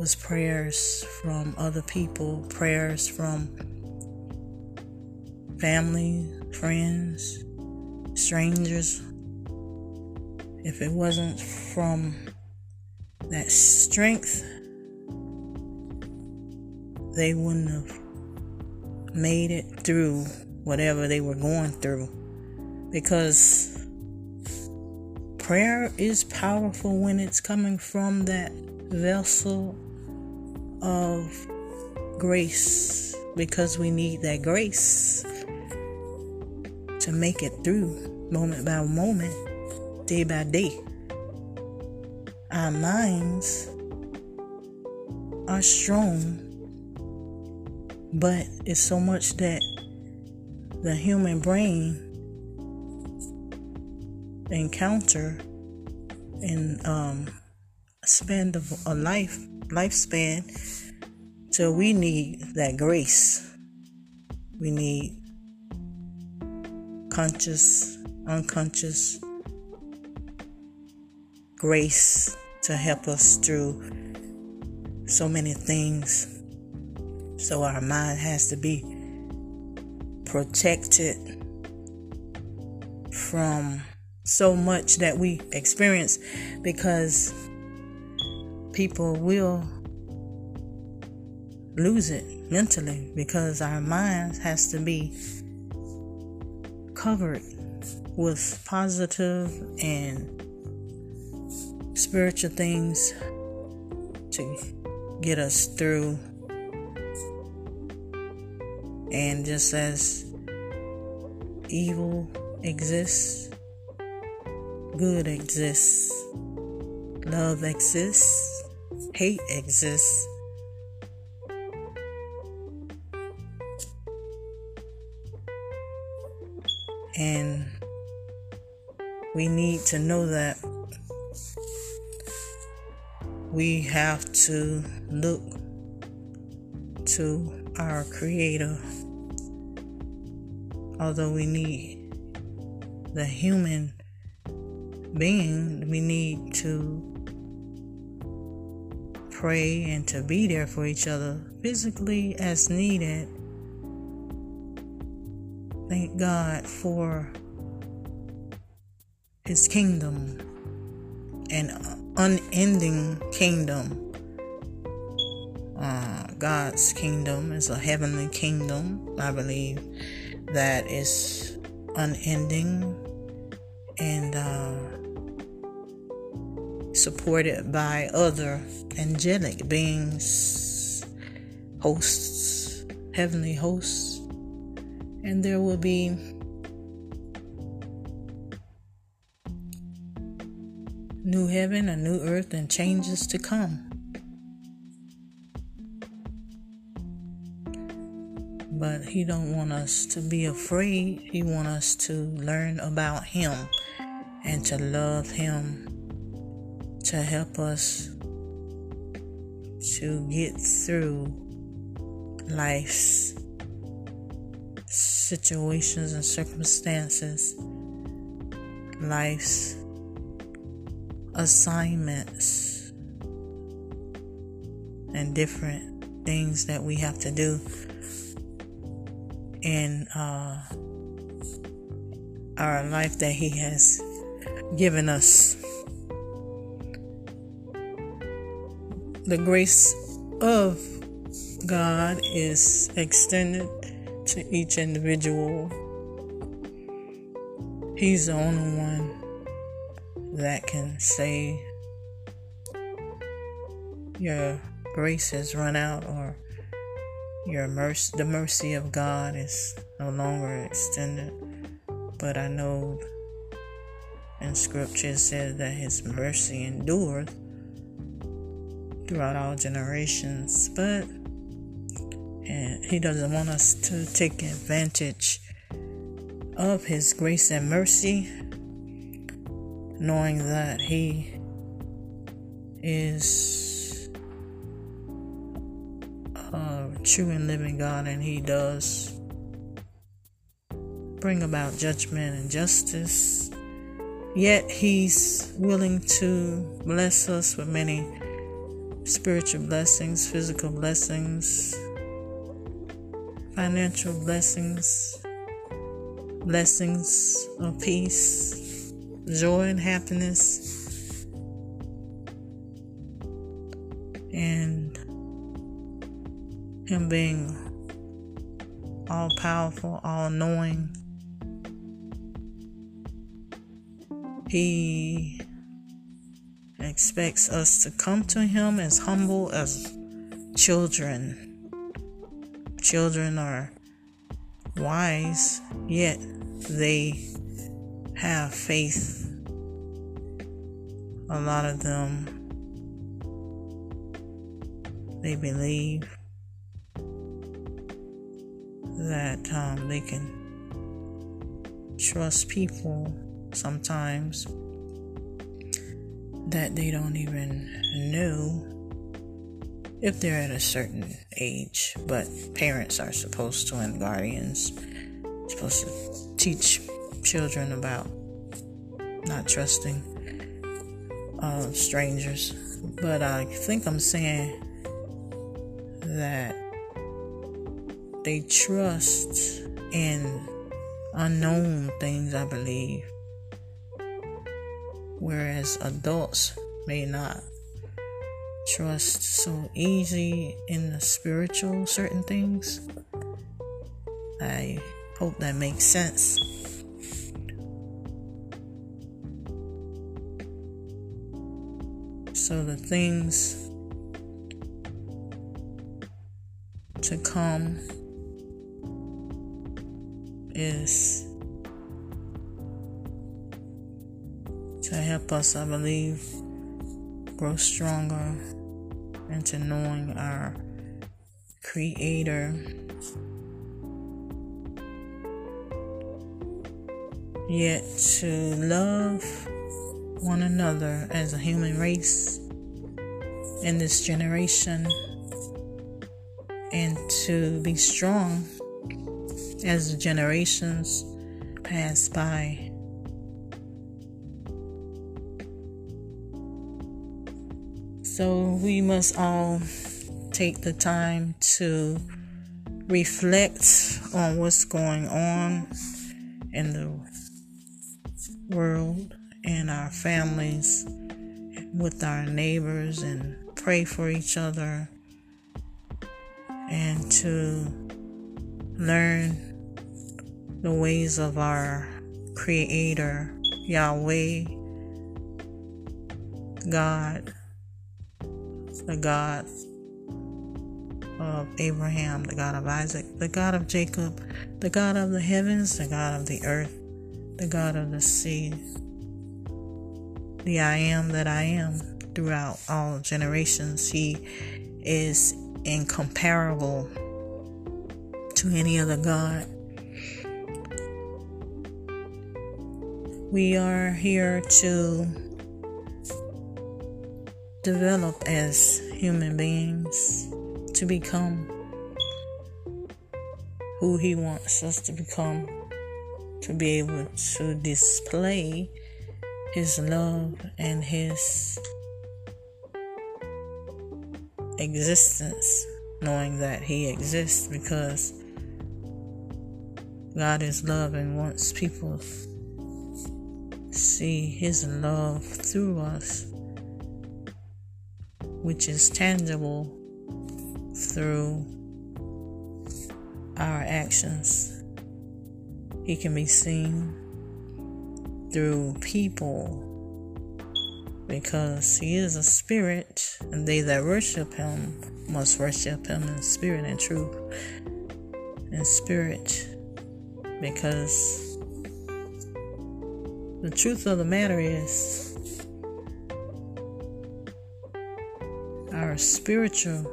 S1: was prayers from other people, prayers from family, friends, strangers. If it wasn't from that strength, they wouldn't have made it through whatever they were going through. Because prayer is powerful when it's coming from that vessel of grace because we need that grace to make it through moment by moment, day by day. Our minds are strong, but it's so much that the human brain encounter and um, spend a life lifespan. So we need that grace. We need conscious, unconscious grace to help us through so many things. So our mind has to be protected from so much that we experience because people will lose it mentally because our mind has to be covered with positive and spiritual things to get us through. And just as evil exists, good exists, love exists, hate exists. And we need to know that we have to look to our Creator. Although we need the human being, we need to pray and to be there for each other physically as needed. Thank God for His kingdom and unending kingdom uh, God's kingdom is a heavenly kingdom. I believe that is unending and uh, supported by other angelic beings, hosts, heavenly hosts, and there will be new heaven, a new earth, and changes to come. but he don't want us to be afraid. He want us to learn about him and to love him to help us to get through life's situations and circumstances life's assignments and different things that we have to do in uh, our life that He has given us. The grace of God is extended to each individual. He's the only one that can say your grace has run out or your mercy, the mercy of God is no longer extended. But I know in scripture it says that his mercy endureth throughout all generations. But he doesn't want us to take advantage of his grace and mercy, knowing that he is a true and living God, and He does bring about judgment and justice. Yet He's willing to bless us with many spiritual blessings, physical blessings, financial blessings, blessings of peace, joy, and happiness. And him being all powerful, all knowing. He expects us to come to Him as humble as children. Children are wise, yet they have faith. A lot of them, they believe that um, they can trust people sometimes that they don't even know if they're at a certain age. But parents are supposed to, and guardians, supposed to teach children about not trusting uh, strangers. But I think I'm saying that they trust in unknown things, I believe. Whereas adults may not trust so easy in the spiritual certain things. I hope that makes sense. So the things to come is help us, I believe, grow stronger into knowing our Creator. Yet to love one another as a human race in this generation and to be strong as the generations pass by. So we must all take the time to reflect on what's going on in the world and our families with our neighbors and pray for each other and to learn the ways of our Creator, Yahweh, God, the God of Abraham, the God of Isaac, the God of Jacob, the God of the heavens, the God of the earth, the God of the sea, the I am that I am throughout all generations. He is incomparable to any other God. We are here to develop as human beings to become who He wants us to become, to be able to display His love and His existence, knowing that He exists because God is love and wants people see His love through us, which is tangible through our actions. He can be seen through people because he is a spirit, and they that worship him must worship him in spirit and truth. In spirit, because the truth of the matter is, our spiritual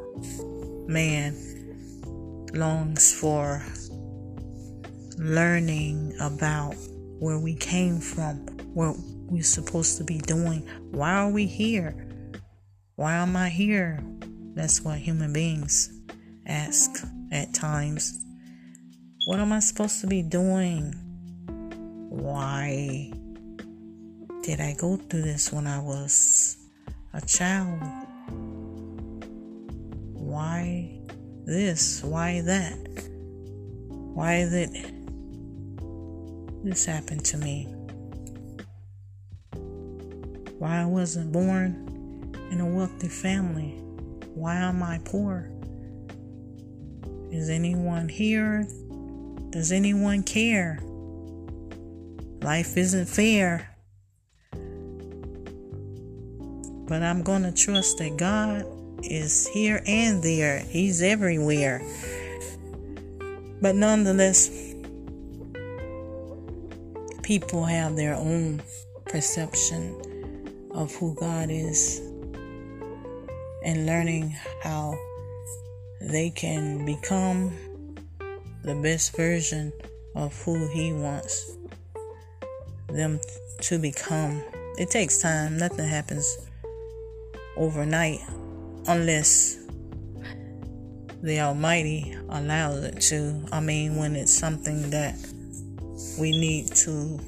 S1: man longs for learning about where we came from, what we're supposed to be doing. Why are we here? Why am I here? That's what human beings ask at times. What am I supposed to be doing? Why did I go through this when I was a child? Why this? Why that? Why did this happen to me? Why I wasn't born in a wealthy family? Why am I poor? Is anyone here? Does anyone care? Life isn't fair. But I'm going to trust that God is here and there. He's everywhere. But nonetheless, people have their own perception of who God is and learning how they can become the best version of who He wants them to become. It takes time, nothing happens overnight unless the Almighty allows it to. I mean, when it's something that we need to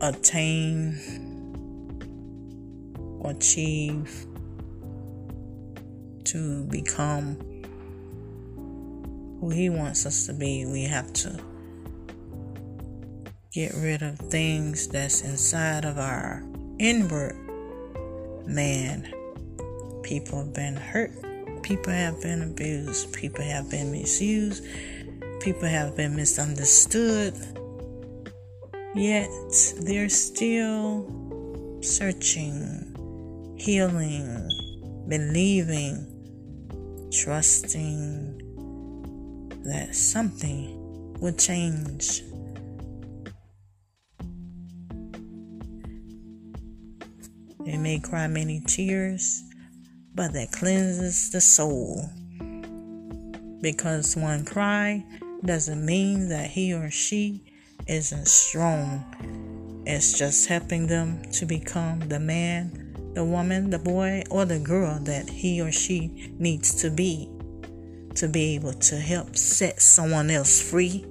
S1: attain, achieve, to become who He wants us to be, we have to get rid of things that's inside of our inward man. People have been hurt. People have been abused. People have been misused. People have been misunderstood. Yet they're still searching, healing, believing, trusting that something will change. May cry many tears, but that cleanses the soul. Because one cry doesn't mean that he or she isn't strong. It's just helping them to become the man, the woman, the boy, or the girl that he or she needs to be to be able to help set someone else free.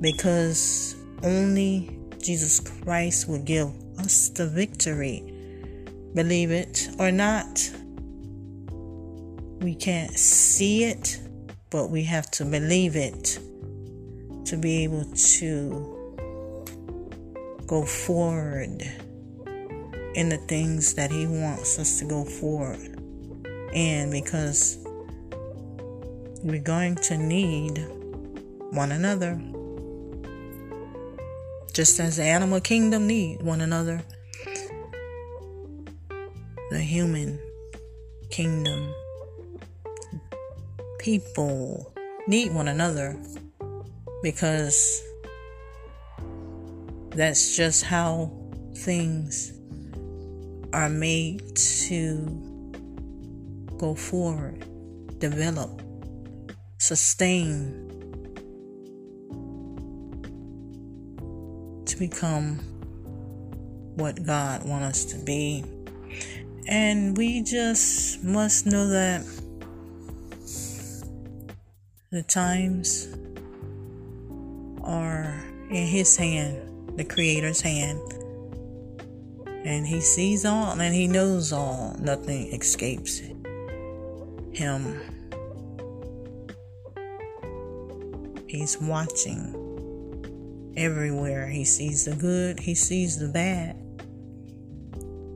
S1: Because only Jesus Christ will give the victory. Believe it or not, we can't see it, but we have to believe it to be able to go forward in the things that He wants us to go forward. And because we're going to need one another. Just as the animal kingdom need one another, the human kingdom people need one another because that's just how things are made to go forward, develop, sustain, become what God wants us to be. And we just must know that the times are in His hand, the Creator's hand. And He sees all and He knows all. Nothing escapes Him. He's watching everywhere. He sees the good, He sees the bad.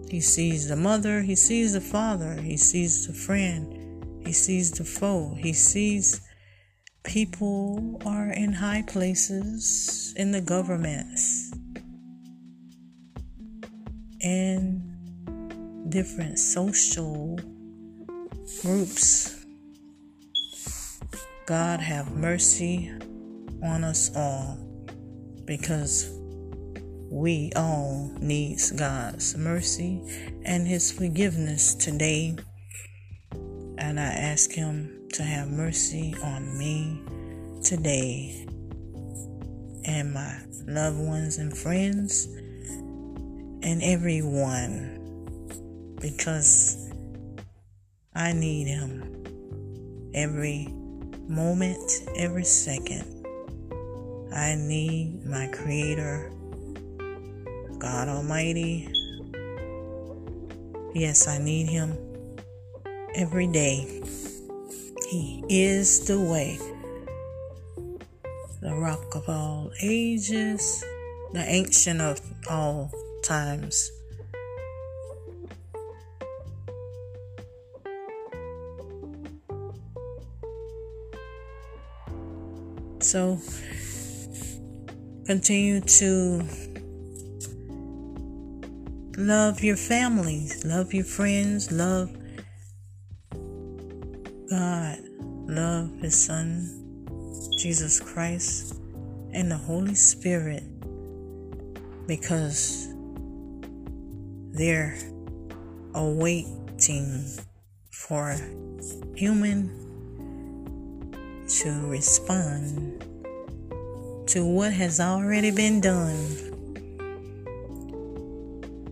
S1: He sees the mother, He sees the father, He sees the friend, He sees the foe, He sees people are in high places in the governments in different social groups. God have mercy on us all because we all needs God's mercy and his forgiveness today. And I ask him to have mercy on me today and my loved ones and friends and everyone because I need Him every moment, every second. I need my Creator, God Almighty. Yes, I need Him every day. He is the way, the rock of all ages, the ancient of all times. So continue to love your families, love your friends, love God, love His Son, Jesus Christ, and the Holy Spirit because they're awaiting for human to respond to what has already been done.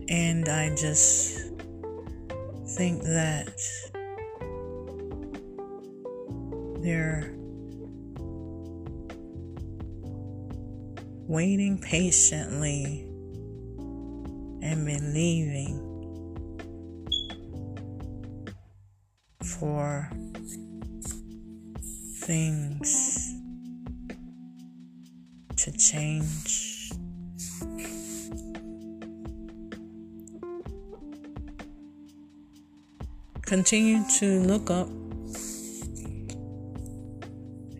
S1: And I just think that they're waiting patiently and believing for things to change. Continue to look up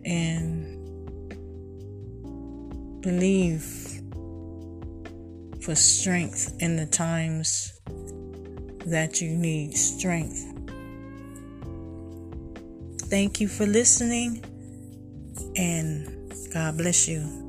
S1: and believe for strength in the times that you need strength. Thank you for listening and God bless you.